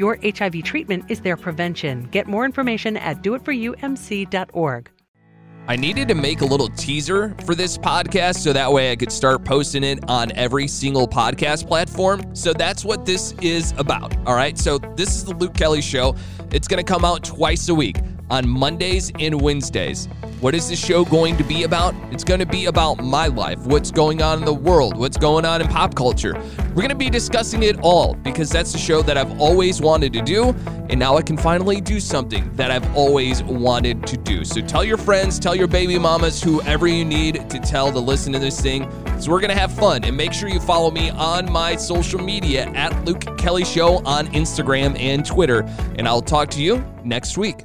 Your HIV treatment is their prevention. Get more information at doitforyoumc.org. I needed to make a little teaser for this podcast so that way I could start posting it on every single podcast platform. So that's what this is about. All right. So this is the Luke Kelly Show. It's going to come out twice a week on Mondays and Wednesdays. What is this show going to be about? It's going to be about my life, what's going on in the world, what's going on in pop culture. We're going to be discussing it all because that's the show that I've always wanted to do, and now I can finally do something that I've always wanted to do. So tell your friends, tell your baby mamas, whoever you need to tell to listen to this thing. So we're going to have fun, and make sure you follow me on my social media at Luke Kelly Show on Instagram and Twitter, and I'll talk to you next week.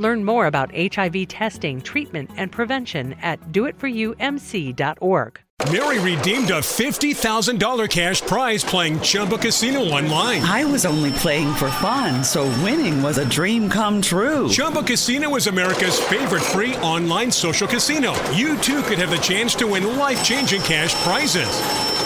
Learn more about HIV testing, treatment, and prevention at doitforyoumc.org. Mary redeemed a $50,000 cash prize playing Chumba Casino online. I was only playing for fun, so winning was a dream come true. Chumba Casino is America's favorite free online social casino. You too could have the chance to win life changing cash prizes.